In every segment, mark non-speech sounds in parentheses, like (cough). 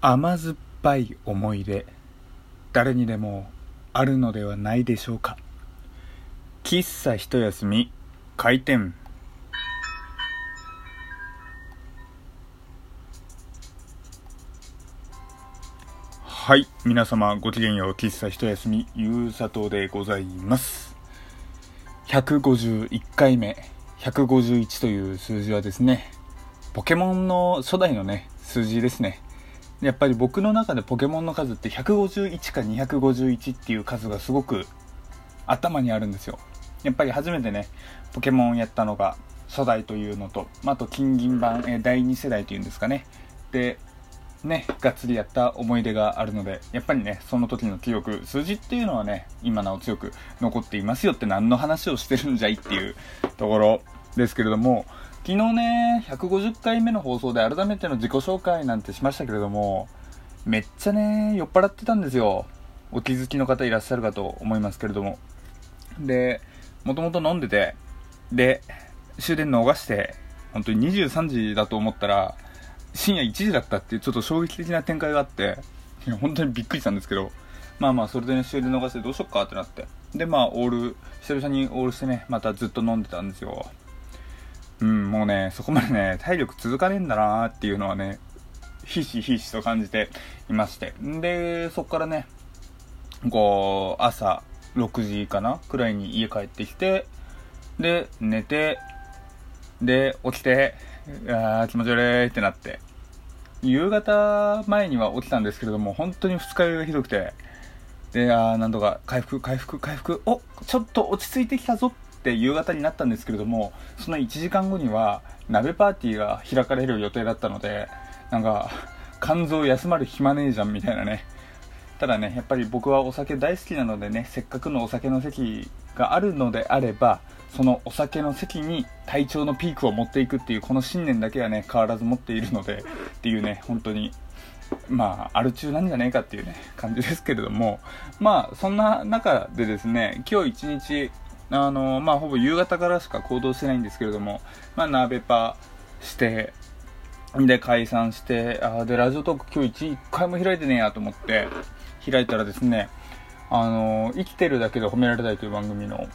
甘酸っぱい思い出誰にでもあるのではないでしょうか。喫茶一休み開店。はい皆様ごきげんよう喫茶一休みゆうさとでございます。151回目151という数字はですねポケモンの初代のね数字ですね。やっぱり僕の中でポケモンの数って151か251っていう数がすごく頭にあるんですよ。やっぱり初めてねポケモンやったのが初代というのと、あと金銀版、第2世代というんですかね。でねがっつりやった思い出があるのでやっぱりねその時の記憶数字っていうのはね今なお強く残っていますよって何の話をしてるんじゃいっていうところですけれども昨日ね、150回目の放送で改めての自己紹介なんてしましたけれども、めっちゃね、酔っ払ってたんですよ。お気づきの方いらっしゃるかと思いますけれども。で、もともと飲んでて、で、終電逃して、本当に23時だと思ったら、深夜1時だったっていうちょっと衝撃的な展開があって、本当にびっくりしたんですけど、まあまあ、それでね、終電逃してどうしよっかってなって。で、まあ、オール、久々にオールしてね、またずっと飲んでたんですよ。うん、もうね、そこまでね、体力続かねえんだなーっていうのはね、ひしひしと感じていまして。んで、そこからね、こう、朝6時かなくらいに家帰ってきて、で、寝て、で、起きて、あー気持ち悪いってなって、夕方前には起きたんですけれども、本当に二日酔いがひどくて、で、あーなんとか回復、回復、回復、おちょっと落ち着いてきたぞって夕方になったんですけれども、その1時間後には鍋パーティーが開かれる予定だったので、なんか、肝臓休まる暇ねえじゃんみたいなね。ただね、やっぱり僕はお酒大好きなのでね、せっかくのお酒の席があるのであれば、そのお酒の席に体調のピークを持っていくっていうこの信念だけはね、変わらず持っているので、っていうね、本当にまあ、アル中なんじゃねえかっていうね、感じですけれども、まあ、そんな中でですね、今日一日、あの、まあ、ほぼ夕方からしか行動してないんですけれども、まあ、鍋パして、で、解散して、あで、ラジオトーク今日一回も開いてねえやと思って、開いたらですね、あの、生きてるだけで褒められたいという番組の、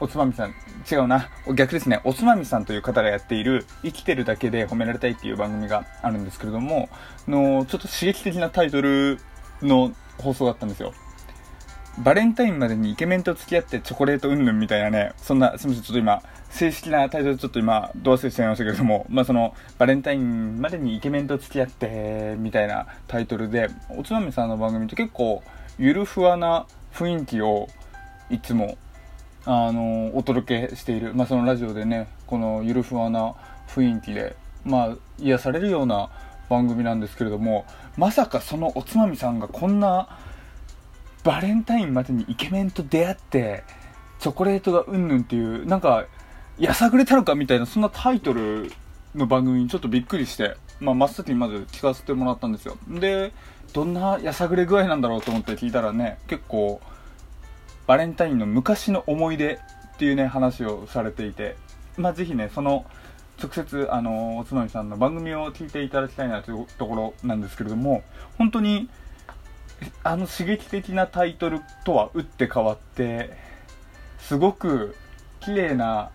おつまみさん、違うな、逆ですね、おつまみさんという方がやっている、生きてるだけで褒められたいっていう番組があるんですけれども、の、ちょっと刺激的なタイトルの放送だったんですよ。バレンタインまでにイケメンと付き合ってチョコレートうんぬんみたいなね、そんな、すみません、ちょっと今、正式なタイトルちょっと今、ど忘れしちゃいましたけれども、まあその、バレンタインまでにイケメンと付き合って、みたいなタイトルで、おつまみさんの番組って結構、ゆるふわな雰囲気を、いつも、あの、お届けしている、まあそのラジオでね、このゆるふわな雰囲気で、まあ、癒されるような番組なんですけれども、まさかそのおつまみさんがこんな、バレンタインまでにイケメンと出会って、チョコレートがうんぬんっていう、なんか、やさぐれたのかみたいな、そんなタイトルの番組にちょっとびっくりして、まあ、真っ先にまず聞かせてもらったんですよ。で、どんなやさぐれ具合なんだろうと思って聞いたらね、結構、バレンタインの昔の思い出っていうね、話をされていて、まあ、ぜひね、その、直接、あの、おつまみさんの番組を聞いていただきたいなというところなんですけれども、本当に、あの刺激的なタイトルとは打って変わってすごく綺麗な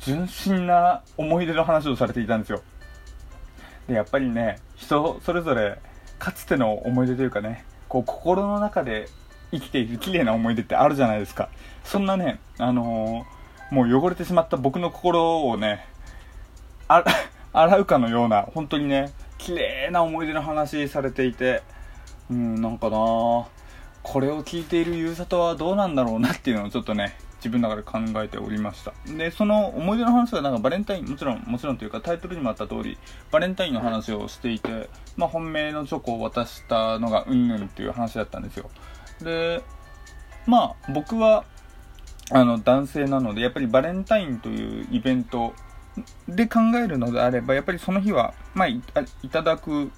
純真な思い出の話をされていたんですよ。でやっぱりね人それぞれかつての思い出というかねこう心の中で生きている綺麗な思い出ってあるじゃないですか。そんなねあのー、もう汚れてしまった僕の心をね (laughs) 洗うかのような本当にね綺麗な思い出の話されていてうんなんかなこれを聞いているゆうさとはどうなんだろうなっていうのをちょっとね自分の中で考えておりました。でその思い出の話がなんかバレンタインもちろんもちろんというかタイトルにもあった通りバレンタインの話をしていて、まあ、本命のチョコを渡したのがうんぬんっていう話だったんですよ。でまあ僕はあの男性なのでやっぱりバレンタインというイベントで考えるのであればやっぱりその日は、まあ、いただく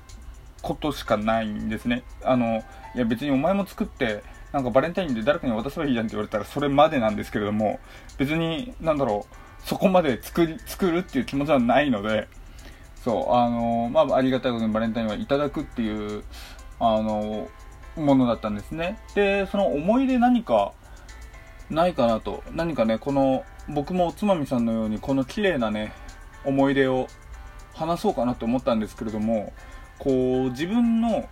ことしかないんですね。あの、いや別にお前も作って、なんかバレンタインで誰かに渡せばいいじゃんって言われたらそれまでなんですけれども、別に、なんだろう、そこまで作り、作るっていう気持ちはないので、そうあのまあありがたいことにバレンタインはいただくっていうあのものだったんですねでその思い出何かないかなと何かねこの僕もおつまみさんのようにこの綺麗なね思い出を話そうかなと思ったんですけれどもこう自分の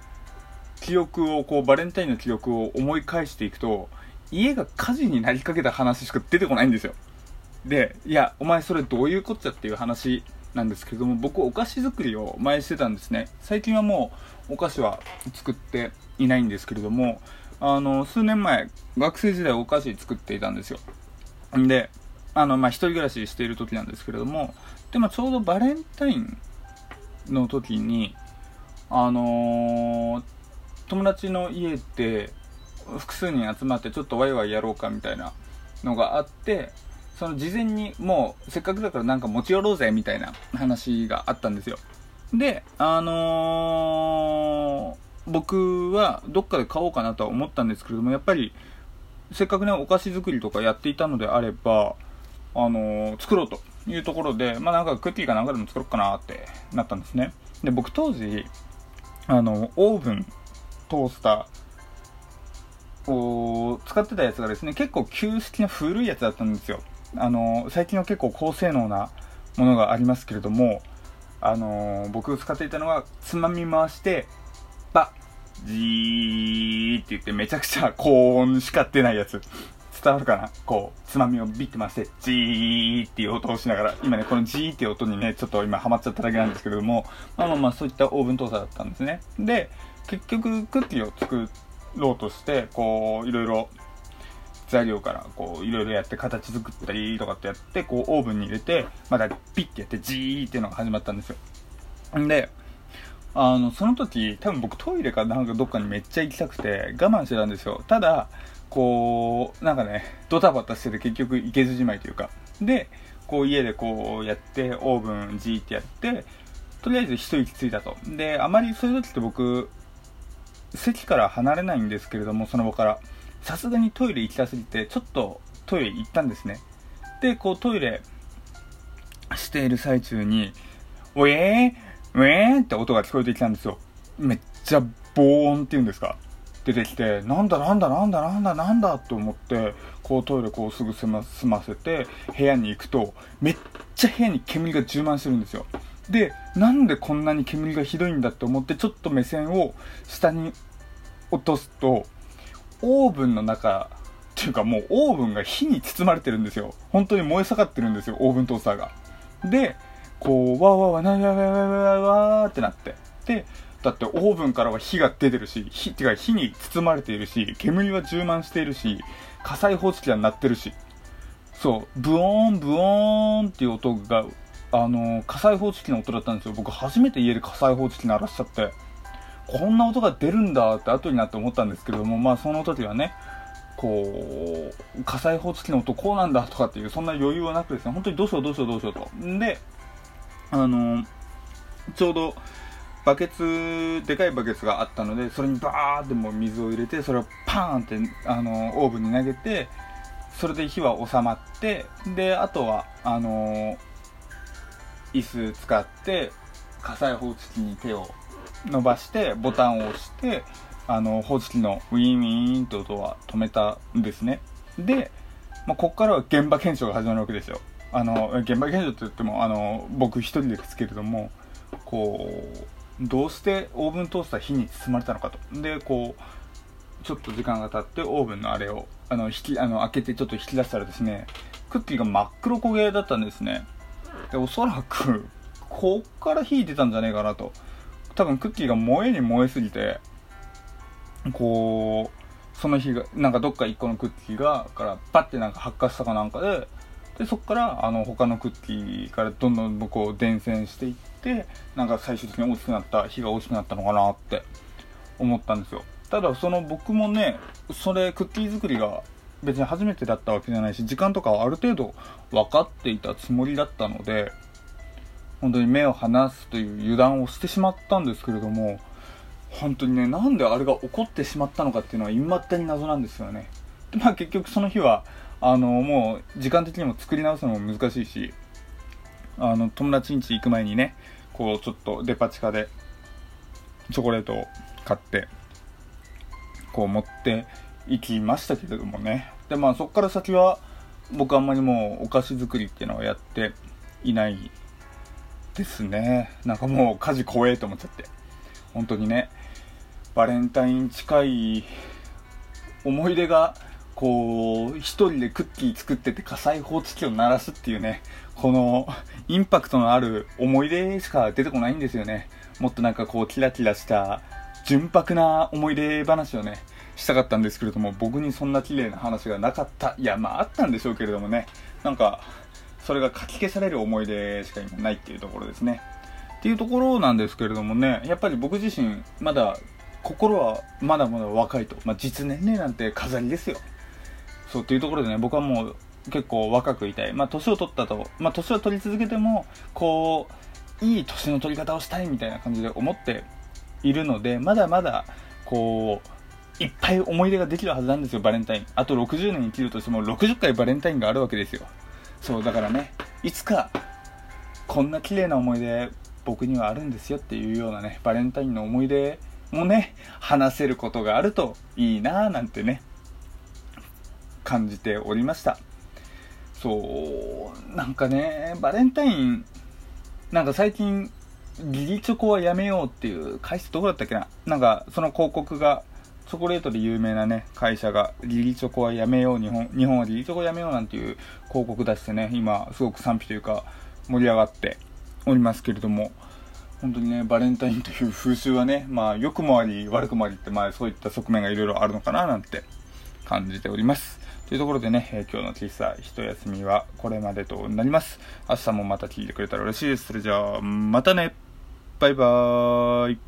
記憶をこうバレンタインの記憶を思い返していくと家が火事になりかけた話しか出てこないんですよ。でいやお前それどういうこっちゃっていう話なんですけども僕お菓子作りを前してたんですね。最近はもうお菓子は作っていないんですけれどもあの数年前学生時代お菓子作っていたんですよ。であのまあ一人暮らししている時なんですけれどもでもちょうどバレンタインの時にあのー、友達の家って複数人集まってちょっとワイワイやろうかみたいなのがあってその事前にもうせっかくだからなんか持ち寄ろうぜみたいな話があったんですよ。であのー、僕はどっかで買おうかなとは思ったんですけれどもやっぱりせっかくねお菓子作りとかやっていたのであればあのー、作ろうというところでまあなんかクッキーかなんかでも作ろうかなってなったんですね。で僕当時あのオーブントースターを使ってたやつがですね結構旧式な古いやつだったんですよ。あの最近は結構高性能なものがありますけれどもあの僕使っていたのはつまみ回してバッジーって言ってめちゃくちゃ高音しか出ないやつ。伝わるかなこうつまみをビッて回してジーっていう音をしながら今ねこのジーっていう音にねちょっと今ハマっちゃっただけなんですけれどもまあまあまあそういったオーブントースターだったんですね。で結局クッキーを作ろうとしてこういろいろ材料からこういろいろやって形作ったりとかってやってこうオーブンに入れてまたピッてやってジーっていうのが始まったんですよ。んであのその時多分僕トイレかなんかどっかにめっちゃ行きたくて我慢してたんですよ。ただこうなんかねドタバタしてて結局行けずじまいというか。でこう家でこうやってオーブンジーってやってとりあえず一息ついたと。であまりそういう時って僕席から離れないんですけれどもその場から。さすがにトイレ行きたすぎてちょっとトイレ行ったんですね。でこうトイレしている最中に「ウェーウェーって音が聞こえてきたんですよ。めっちゃ防音っていうんですか。出てきてなんだなんだなんだなんだなんだと思ってこうトイレこうすぐ済ま済ませて部屋に行くとめっちゃ部屋に煙が充満してるんですよ。でなんでこんなに煙がひどいんだって思ってちょっと目線を下に落とすとオーブンの中っていうかもうオーブンが火に包まれてるんですよ。本当に燃え盛ってるんですよオーブントースターが。でこうわわわなわわわわわってなって。でだってオーブンからは火が出てるし火てか火に包まれているし煙は充満しているし火災報知器は鳴ってるし。そうブオーンブオーンっていう音があの火災報知器の音だったんですよ。僕初めて家で火災報知器鳴らしちゃって。こんな音が出るんだって後になって思ったんですけどもまあその時はねこう火災報知器の音こうなんだとかっていうそんな余裕はなくですね本当にどうしようどうしようどうしようと。であのちょうどバケツでかいバケツがあったのでそれにバーってもう水を入れてそれをパーンってあのオーブンに投げてそれで火は収まってであとはあの椅子使って火災報知器に手を伸ばしてボタンを押してあの報知器のウィンウィーンって音は止めたんですね。で、まあ、ここからは現場検証が始まるわけですよ。あの現場検証って言ってもあの僕一人ですけれどもこうどうしてオーブントースター火に包まれたのかと。でこうちょっと時間が経ってオーブンのあれをあの引きあの開けてちょっと引き出したらですねクッキーが真っ黒焦げだったんですね。でおそらくこっから火出たんじゃねえかなと。多分クッキーが燃えに燃えすぎてこうその日がなんかどっか1個のクッキーがからパッてなんか発火したかなんかででそこからあの他のクッキーからどんどんこう伝染していってなんか最終的に大きくなった火が大きくなったのかなって思ったんですよ。ただその僕もねそれクッキー作りが別に初めてだったわけじゃないし時間とかはある程度分かっていたつもりだったので本当に目を離すという油断をしてしまったんですけれども本当にねなんであれが起こってしまったのかっていうのは今ったに謎なんですよね。でまあ結局その日はあのもう時間的にも作り直すのも難しいしあの友達ん家行く前にねこうちょっとデパ地下でチョコレートを買ってこう持って行きましたけれどもね。でまあそこから先は僕あんまりもうお菓子作りっていうのはやっていないですね。なんかもう家事怖えと思っちゃって。本当にねバレンタイン近い思い出がこう一人でクッキー作ってて火災報知器を鳴らすっていうねこのインパクトのある思い出しか出てこないんですよね。もっとなんかこうキラキラした純白な思い出話をねしたかったんですけれども僕にそんな綺麗な話がなかった。いやまああったんでしょうけれどもね。なんかそれがかき消される思い出しか今ないっていうところですね。っていうところなんですけれどもねやっぱり僕自身まだ心はまだまだ若いと、まあ、実年齢なんて飾りですよ。そうっていうところでね僕はもう結構若くいたい。まあ年を取ったとまあ年を取り続けてもこういい年の取り方をしたいみたいな感じで思っているのでまだまだこういっぱい思い出ができるはずなんですよバレンタイン。あと60年生きるとしても60回バレンタインがあるわけですよ。そうだからねいつかこんな綺麗な思い出僕にはあるんですよっていうようなねバレンタインの思い出もね話せることがあるといいなぁなんてね感じておりました。そうなんかねバレンタインなんか最近ギリチョコはやめようっていう会社どこだったっけな？なんかその広告がチョコレートで有名なね会社がギリチョコはやめよう日本日本はギリチョコやめようなんていう広告出してね今すごく賛否というか盛り上がっておりますけれども本当にねバレンタインという風習はねまあ良くもあり悪くもありってまあそういった側面がいろいろあるのかななんて感じております。というところでね、え、今日の小さい一休みはこれまでとなります。明日もまた聞いてくれたら嬉しいです。それじゃあ、またねバイバーイ